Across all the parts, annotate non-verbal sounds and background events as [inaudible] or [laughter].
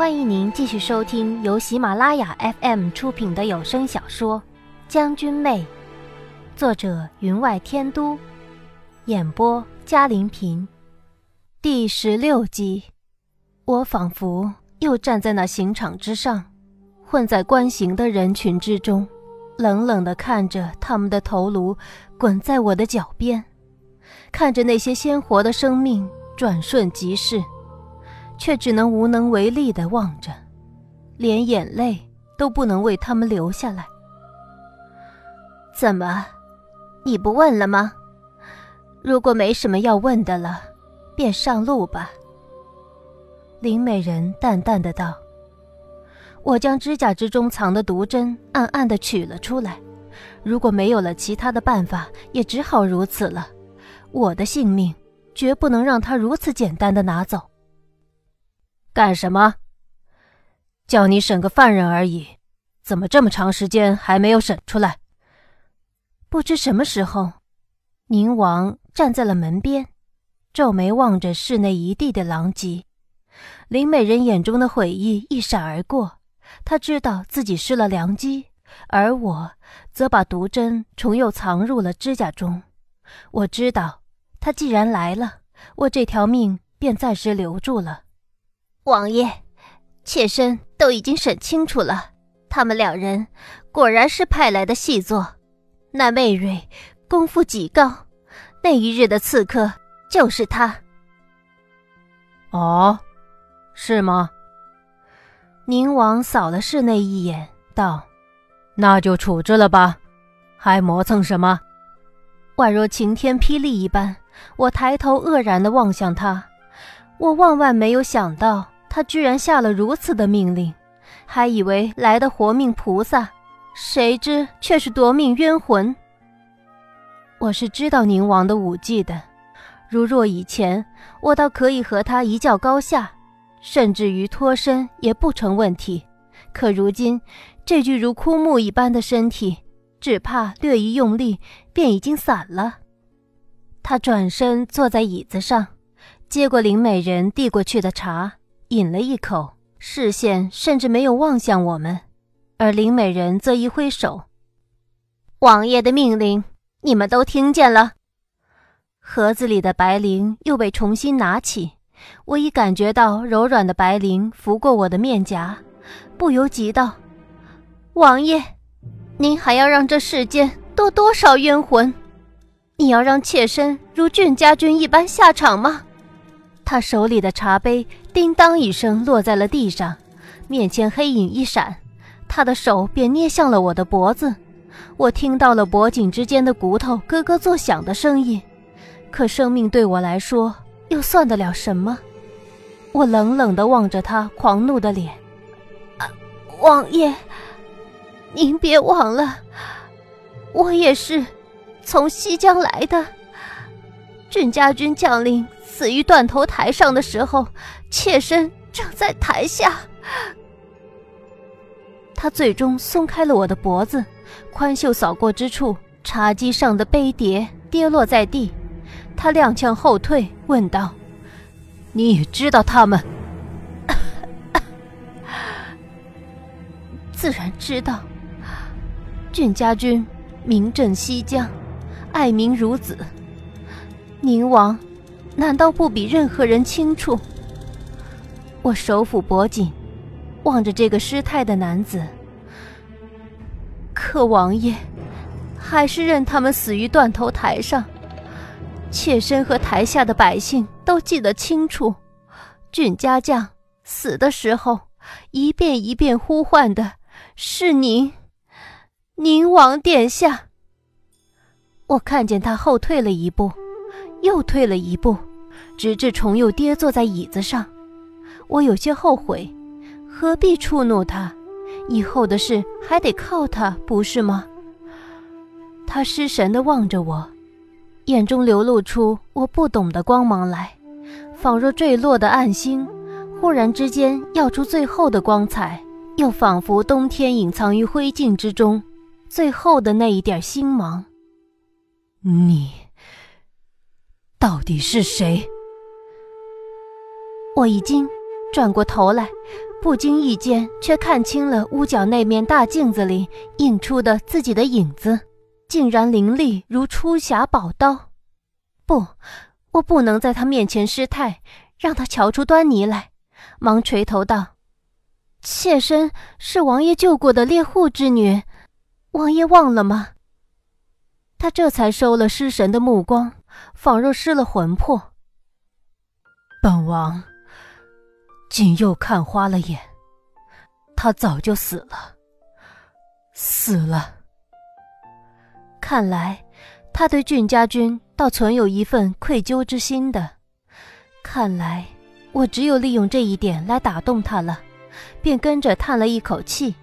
欢迎您继续收听由喜马拉雅 FM 出品的有声小说《将军妹》，作者云外天都，演播嘉林平，第十六集。我仿佛又站在那刑场之上，混在观刑的人群之中，冷冷地看着他们的头颅滚在我的脚边，看着那些鲜活的生命转瞬即逝。却只能无能为力地望着，连眼泪都不能为他们流下来。怎么，你不问了吗？如果没什么要问的了，便上路吧。林美人淡淡的道。我将指甲之中藏的毒针暗暗的取了出来。如果没有了其他的办法，也只好如此了。我的性命，绝不能让他如此简单的拿走。干什么？叫你审个犯人而已，怎么这么长时间还没有审出来？不知什么时候，宁王站在了门边，皱眉望着室内一地的狼藉。林美人眼中的悔意一闪而过，她知道自己失了良机，而我则把毒针重又藏入了指甲中。我知道，他既然来了，我这条命便暂时留住了。王爷，妾身都已经审清楚了，他们两人果然是派来的细作。那媚蕊功夫极高，那一日的刺客就是他。哦，是吗？宁王扫了室内一眼，道：“那就处置了吧，还磨蹭什么？”宛若晴天霹雳一般，我抬头愕然地望向他。我万万没有想到，他居然下了如此的命令，还以为来的活命菩萨，谁知却是夺命冤魂。我是知道宁王的武技的，如若以前，我倒可以和他一较高下，甚至于脱身也不成问题。可如今，这具如枯木一般的身体，只怕略一用力，便已经散了。他转身坐在椅子上。接过林美人递过去的茶，饮了一口，视线甚至没有望向我们，而林美人则一挥手：“王爷的命令，你们都听见了。”盒子里的白绫又被重新拿起，我已感觉到柔软的白绫拂过我的面颊，不由急道：“王爷，您还要让这世间多多少冤魂？你要让妾身如俊家军一般下场吗？”他手里的茶杯叮当一声落在了地上，面前黑影一闪，他的手便捏向了我的脖子。我听到了脖颈之间的骨头咯咯作响的声音，可生命对我来说又算得了什么？我冷冷地望着他狂怒的脸，啊王爷，您别忘了，我也是从西江来的，俊家军将领。死于断头台上的时候，妾身正在台下。他最终松开了我的脖子，宽袖扫过之处，茶几上的杯碟跌落在地。他踉跄后退，问道：“你也知道他们？”“ [laughs] 自然知道。俊家军名震西疆，爱民如子。宁王。”难道不比任何人清楚？我手抚脖颈，望着这个失态的男子。可王爷，还是任他们死于断头台上。妾身和台下的百姓都记得清楚，俊家将死的时候，一遍一遍呼唤的是您，宁王殿下。我看见他后退了一步。又退了一步，直至重又跌坐在椅子上。我有些后悔，何必触怒他？以后的事还得靠他，不是吗？他失神地望着我，眼中流露出我不懂的光芒来，仿若坠落的暗星，忽然之间耀出最后的光彩，又仿佛冬天隐藏于灰烬之中最后的那一点星芒。你。到底是谁？我已经转过头来，不经意间却看清了屋角那面大镜子里映出的自己的影子，竟然凌厉如出匣宝刀。不，我不能在他面前失态，让他瞧出端倪来。忙垂头道：“妾身是王爷救过的猎户之女，王爷忘了吗？”他这才收了失神的目光，仿若失了魂魄。本王。竟又看花了眼，他早就死了，死了。看来他对俊家军倒存有一份愧疚之心的。看来我只有利用这一点来打动他了，便跟着叹了一口气。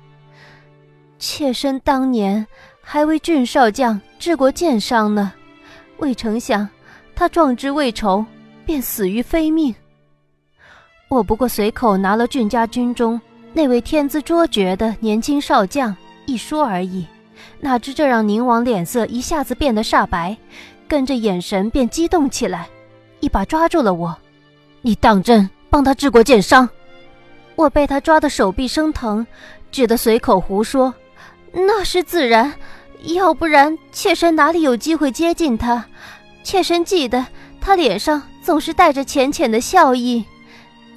妾身当年还为俊少将治过箭伤呢，未成想他壮志未酬，便死于非命。我不过随口拿了郡家军中那位天资卓绝的年轻少将一说而已，哪知这让宁王脸色一下子变得煞白，跟着眼神便激动起来，一把抓住了我：“你当真帮他治过箭伤？”我被他抓的手臂生疼，只得随口胡说：“那是自然，要不然妾身哪里有机会接近他？妾身记得他脸上总是带着浅浅的笑意。”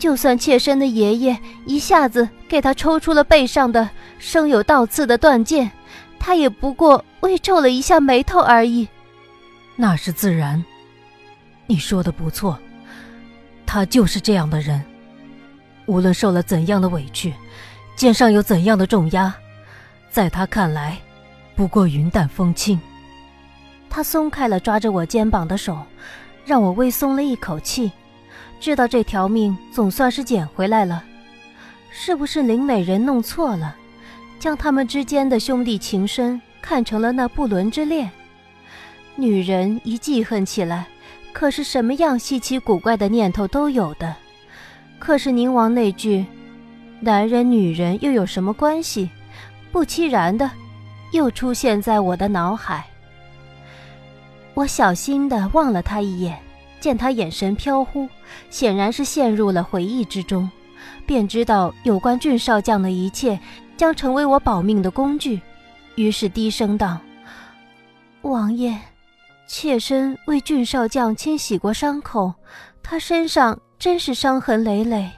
就算妾身的爷爷一下子给他抽出了背上的生有倒刺的断剑，他也不过微皱了一下眉头而已。那是自然。你说的不错，他就是这样的人。无论受了怎样的委屈，肩上有怎样的重压，在他看来，不过云淡风轻。他松开了抓着我肩膀的手，让我微松了一口气。知道这条命总算是捡回来了，是不是林美人弄错了，将他们之间的兄弟情深看成了那不伦之恋？女人一记恨起来，可是什么样稀奇古怪的念头都有的。可是宁王那句“男人女人又有什么关系”，不期然的又出现在我的脑海。我小心的望了他一眼。见他眼神飘忽，显然是陷入了回忆之中，便知道有关俊少将的一切将成为我保命的工具，于是低声道：“王爷，妾身为俊少将清洗过伤口，他身上真是伤痕累累。”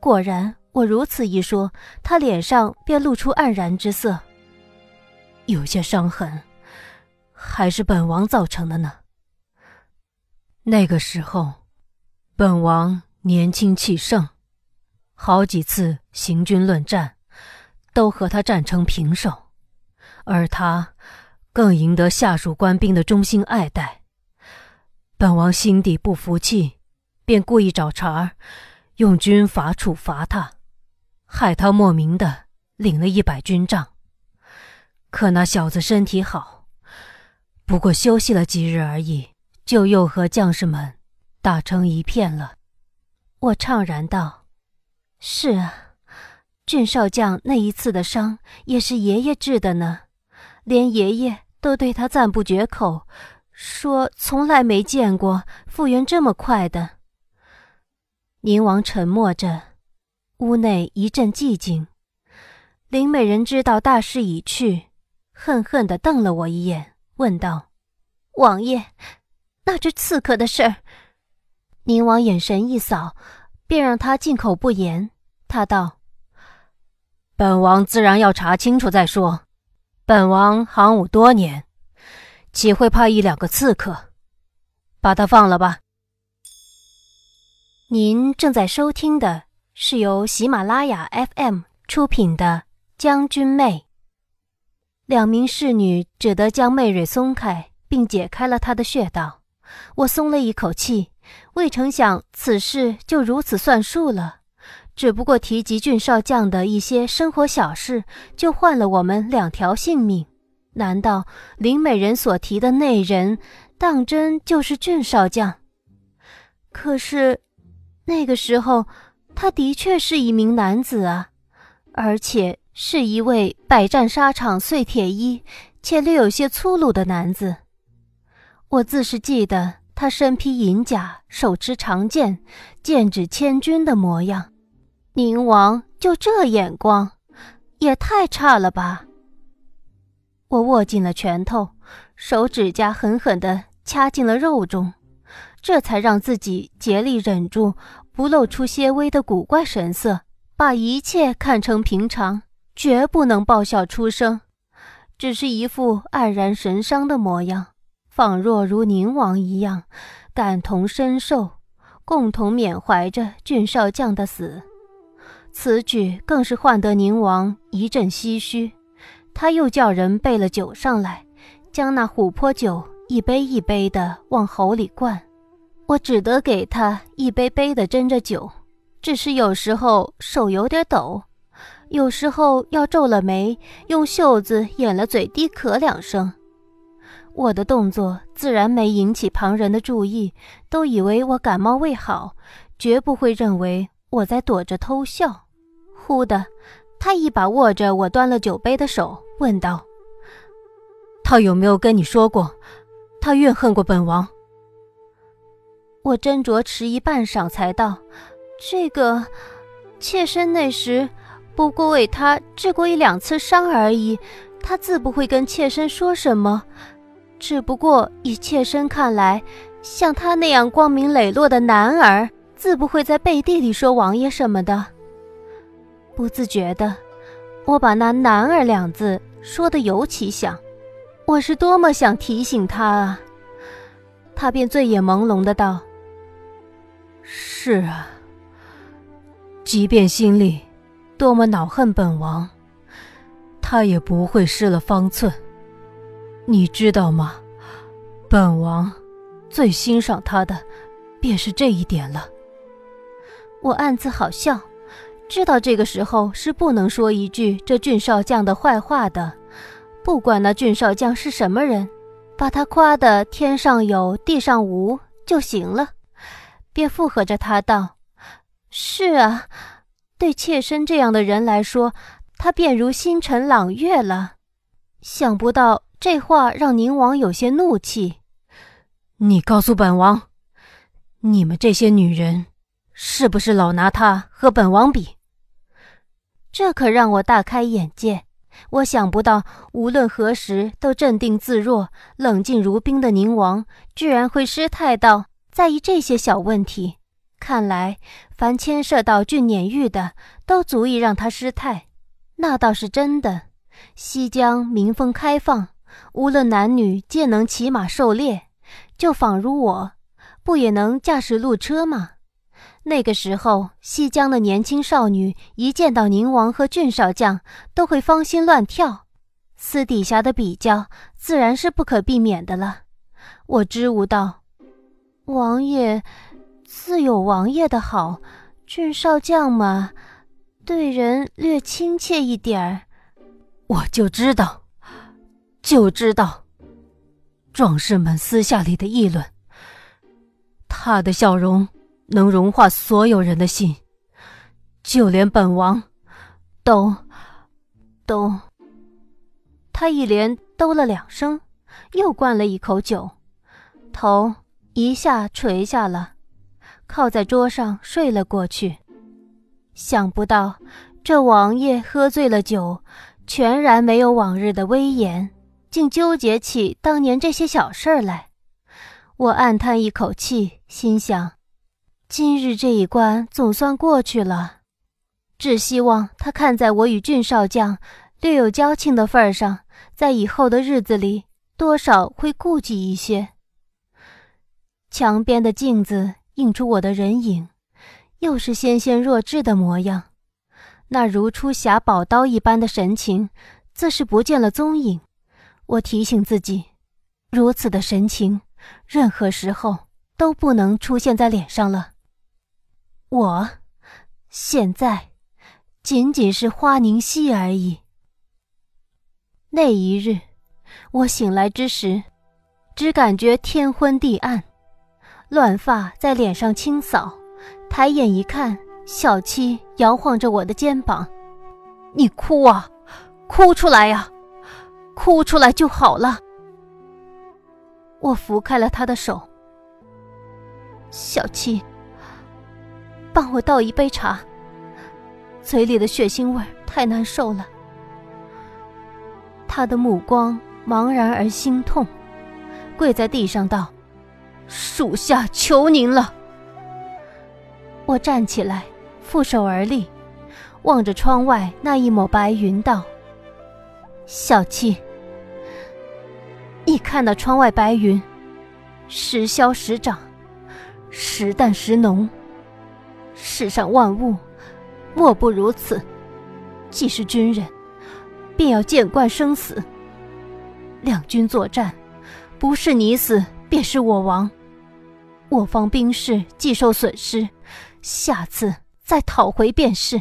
果然，我如此一说，他脸上便露出黯然之色。有些伤痕，还是本王造成的呢。那个时候，本王年轻气盛，好几次行军论战，都和他战成平手，而他更赢得下属官兵的忠心爱戴。本王心底不服气，便故意找茬儿，用军法处罚他，害他莫名的领了一百军杖。可那小子身体好，不过休息了几日而已。就又和将士们打成一片了。我怅然道：“是啊，俊少将那一次的伤也是爷爷治的呢，连爷爷都对他赞不绝口，说从来没见过复原这么快的。”宁王沉默着，屋内一阵寂静。林美人知道大势已去，恨恨地瞪了我一眼，问道：“王爷。”那这刺客的事儿，宁王眼神一扫，便让他进口不言。他道：“本王自然要查清楚再说。本王行武多年，岂会怕一两个刺客？把他放了吧。”您正在收听的是由喜马拉雅 FM 出品的《将军妹》。两名侍女只得将媚蕊松开，并解开了她的穴道。我松了一口气，未成想此事就如此算数了。只不过提及俊少将的一些生活小事，就换了我们两条性命。难道林美人所提的那人，当真就是俊少将？可是，那个时候他的确是一名男子啊，而且是一位百战沙场碎铁衣，且略有些粗鲁的男子。我自是记得他身披银甲，手持长剑，剑指千钧的模样。宁王就这眼光，也太差了吧！我握紧了拳头，手指甲狠狠地掐进了肉中，这才让自己竭力忍住，不露出些微的古怪神色，把一切看成平常，绝不能爆笑出声，只是一副黯然神伤的模样，仿若如宁王一样，感同身受，共同缅怀着俊少将的死。此举更是换得宁王一阵唏嘘。他又叫人备了酒上来，将那琥珀酒一杯一杯的往喉里灌。我只得给他一杯杯的斟着酒，只是有时候手有点抖，有时候要皱了眉，用袖子掩了嘴低咳两声。我的动作自然没引起旁人的注意，都以为我感冒未好，绝不会认为我在躲着偷笑。忽的。他一把握着我端了酒杯的手，问道：“他有没有跟你说过，他怨恨过本王？”我斟酌迟疑半晌，才道：“这个，妾身那时不过为他治过一两次伤而已，他自不会跟妾身说什么。只不过以妾身看来，像他那样光明磊落的男儿，自不会在背地里说王爷什么的。”不自觉的，我把那“男儿”两字说的尤其响。我是多么想提醒他啊！他便醉眼朦胧的道：“是啊，即便心里多么恼恨本王，他也不会失了方寸。你知道吗？本王最欣赏他的，便是这一点了。”我暗自好笑。知道这个时候是不能说一句这俊少将的坏话的，不管那俊少将是什么人，把他夸得天上有地上无就行了。便附和着他道：“是啊，对妾身这样的人来说，他便如星辰朗月了。想不到这话让宁王有些怒气。你告诉本王，你们这些女人，是不是老拿他和本王比？”这可让我大开眼界。我想不到，无论何时都镇定自若、冷静如冰的宁王，居然会失态到在意这些小问题。看来，凡牵涉到俊撵玉的，都足以让他失态。那倒是真的。西江民风开放，无论男女皆能骑马狩猎，就仿如我，不也能驾驶路车吗？那个时候，西江的年轻少女一见到宁王和俊少将，都会芳心乱跳。私底下的比较，自然是不可避免的了。我支吾道：“王爷自有王爷的好，俊少将嘛，对人略亲切一点儿。”我就知道，就知道，壮士们私下里的议论，他的笑容。能融化所有人的心，就连本王，都，都。他一连兜了两声，又灌了一口酒，头一下垂下了，靠在桌上睡了过去。想不到这王爷喝醉了酒，全然没有往日的威严，竟纠结起当年这些小事儿来。我暗叹一口气，心想。今日这一关总算过去了，只希望他看在我与俊少将略有交情的份上，在以后的日子里多少会顾忌一些。墙边的镜子映出我的人影，又是纤纤弱质的模样，那如出匣宝刀一般的神情，自是不见了踪影。我提醒自己，如此的神情，任何时候都不能出现在脸上了。我，现在，仅仅是花凝溪而已。那一日，我醒来之时，只感觉天昏地暗，乱发在脸上清扫，抬眼一看，小七摇晃着我的肩膀：“你哭啊，哭出来呀，哭出来就好了。”我扶开了他的手，小七。帮我倒一杯茶，嘴里的血腥味太难受了。他的目光茫然而心痛，跪在地上道：“属下求您了。”我站起来，负手而立，望着窗外那一抹白云道：“小七，你看那窗外白云，时消时长，时淡时浓。世上万物，莫不如此。既是军人，便要见惯生死。两军作战，不是你死，便是我亡。我方兵士既受损失。”下次再讨回便是。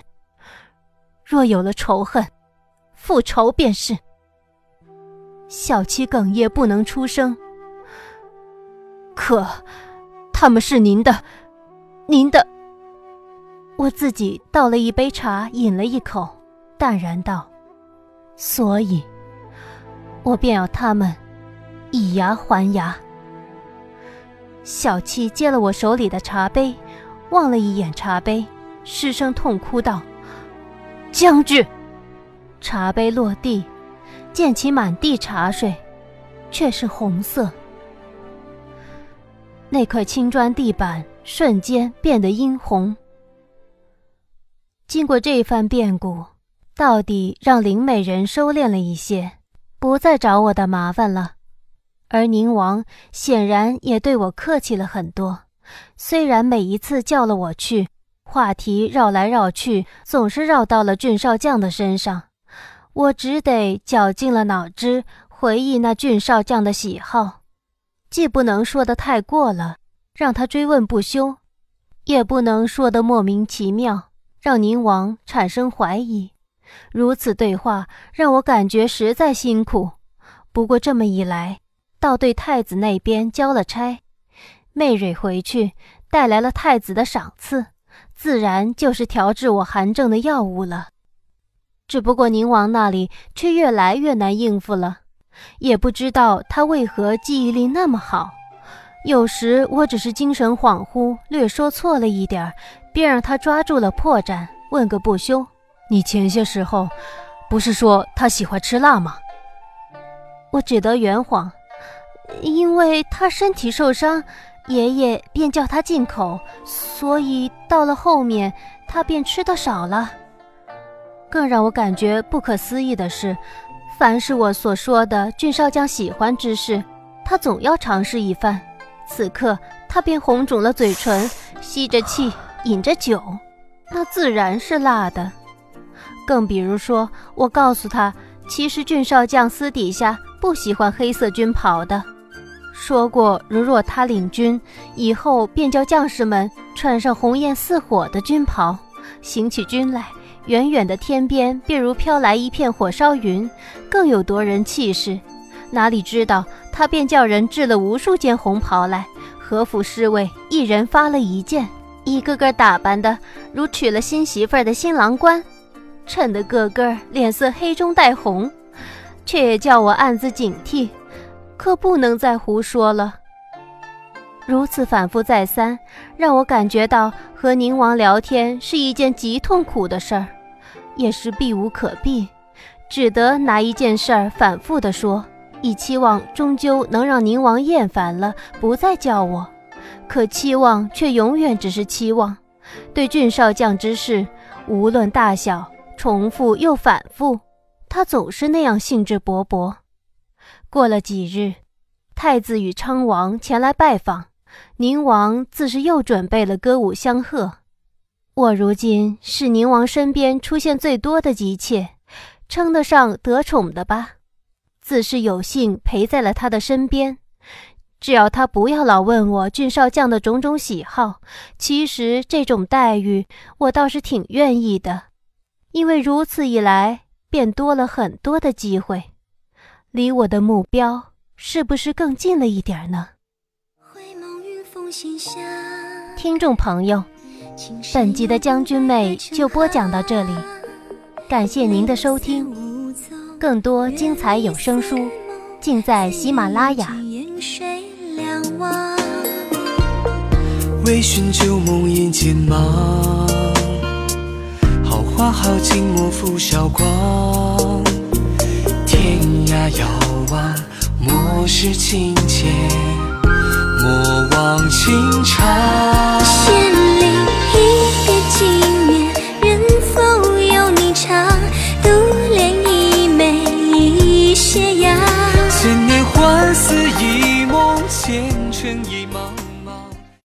若有了仇恨，复仇便是。小七哽咽不能出声。可，他们是您的，您的。我自己倒了一杯茶，饮了一口，淡然道：“所以，我便要他们以牙还牙。”小七接了我手里的茶杯。望了一眼茶杯，失声痛哭道：“将军！”茶杯落地，溅起满地茶水，却是红色。那块青砖地板瞬间变得殷红。经过这番变故，到底让林美人收敛了一些，不再找我的麻烦了，而宁王显然也对我客气了很多。虽然每一次叫了我去，话题绕来绕去，总是绕到了俊少将的身上，我只得绞尽了脑汁回忆那俊少将的喜好，既不能说的太过了，让他追问不休，也不能说的莫名其妙，让宁王产生怀疑。如此对话让我感觉实在辛苦，不过这么一来，倒对太子那边交了差。媚蕊回去带来了太子的赏赐，自然就是调治我寒症的药物了。只不过宁王那里却越来越难应付了，也不知道他为何记忆力那么好。有时我只是精神恍惚，略说错了一点便让他抓住了破绽，问个不休。你前些时候不是说他喜欢吃辣吗？我只得圆谎，因为他身体受伤。爷爷便叫他进口，所以到了后面，他便吃的少了。更让我感觉不可思议的是，凡是我所说的俊少将喜欢之事，他总要尝试一番。此刻他便红肿了嘴唇，吸着气，饮着酒，那自然是辣的。更比如说，我告诉他，其实俊少将私底下不喜欢黑色军袍的。说过，如若他领军以后，便叫将士们穿上红艳似火的军袍，行起军来，远远的天边便如飘来一片火烧云，更有夺人气势。哪里知道，他便叫人制了无数件红袍来，和府侍卫一人发了一件，一个个打扮的如娶了新媳妇的新郎官，衬得个个脸色黑中带红，却也叫我暗自警惕。可不能再胡说了。如此反复再三，让我感觉到和宁王聊天是一件极痛苦的事儿，也是避无可避，只得拿一件事儿反复的说，以期望终究能让宁王厌烦了，不再叫我。可期望却永远只是期望，对俊少将之事，无论大小，重复又反复，他总是那样兴致勃勃。过了几日，太子与昌王前来拜访，宁王自是又准备了歌舞相贺。我如今是宁王身边出现最多的姬妾，称得上得宠的吧。自是有幸陪在了他的身边，只要他不要老问我俊少将的种种喜好，其实这种待遇我倒是挺愿意的，因为如此一来，便多了很多的机会。离我的目标是不是更近了一点呢？听众朋友，本集的将军妹就播讲到这里，感谢您的收听，更多精彩有声书尽在喜马拉雅。微醺旧梦眼前好花好好静默拂晓光，天涯遥望，莫失情切，莫忘情长。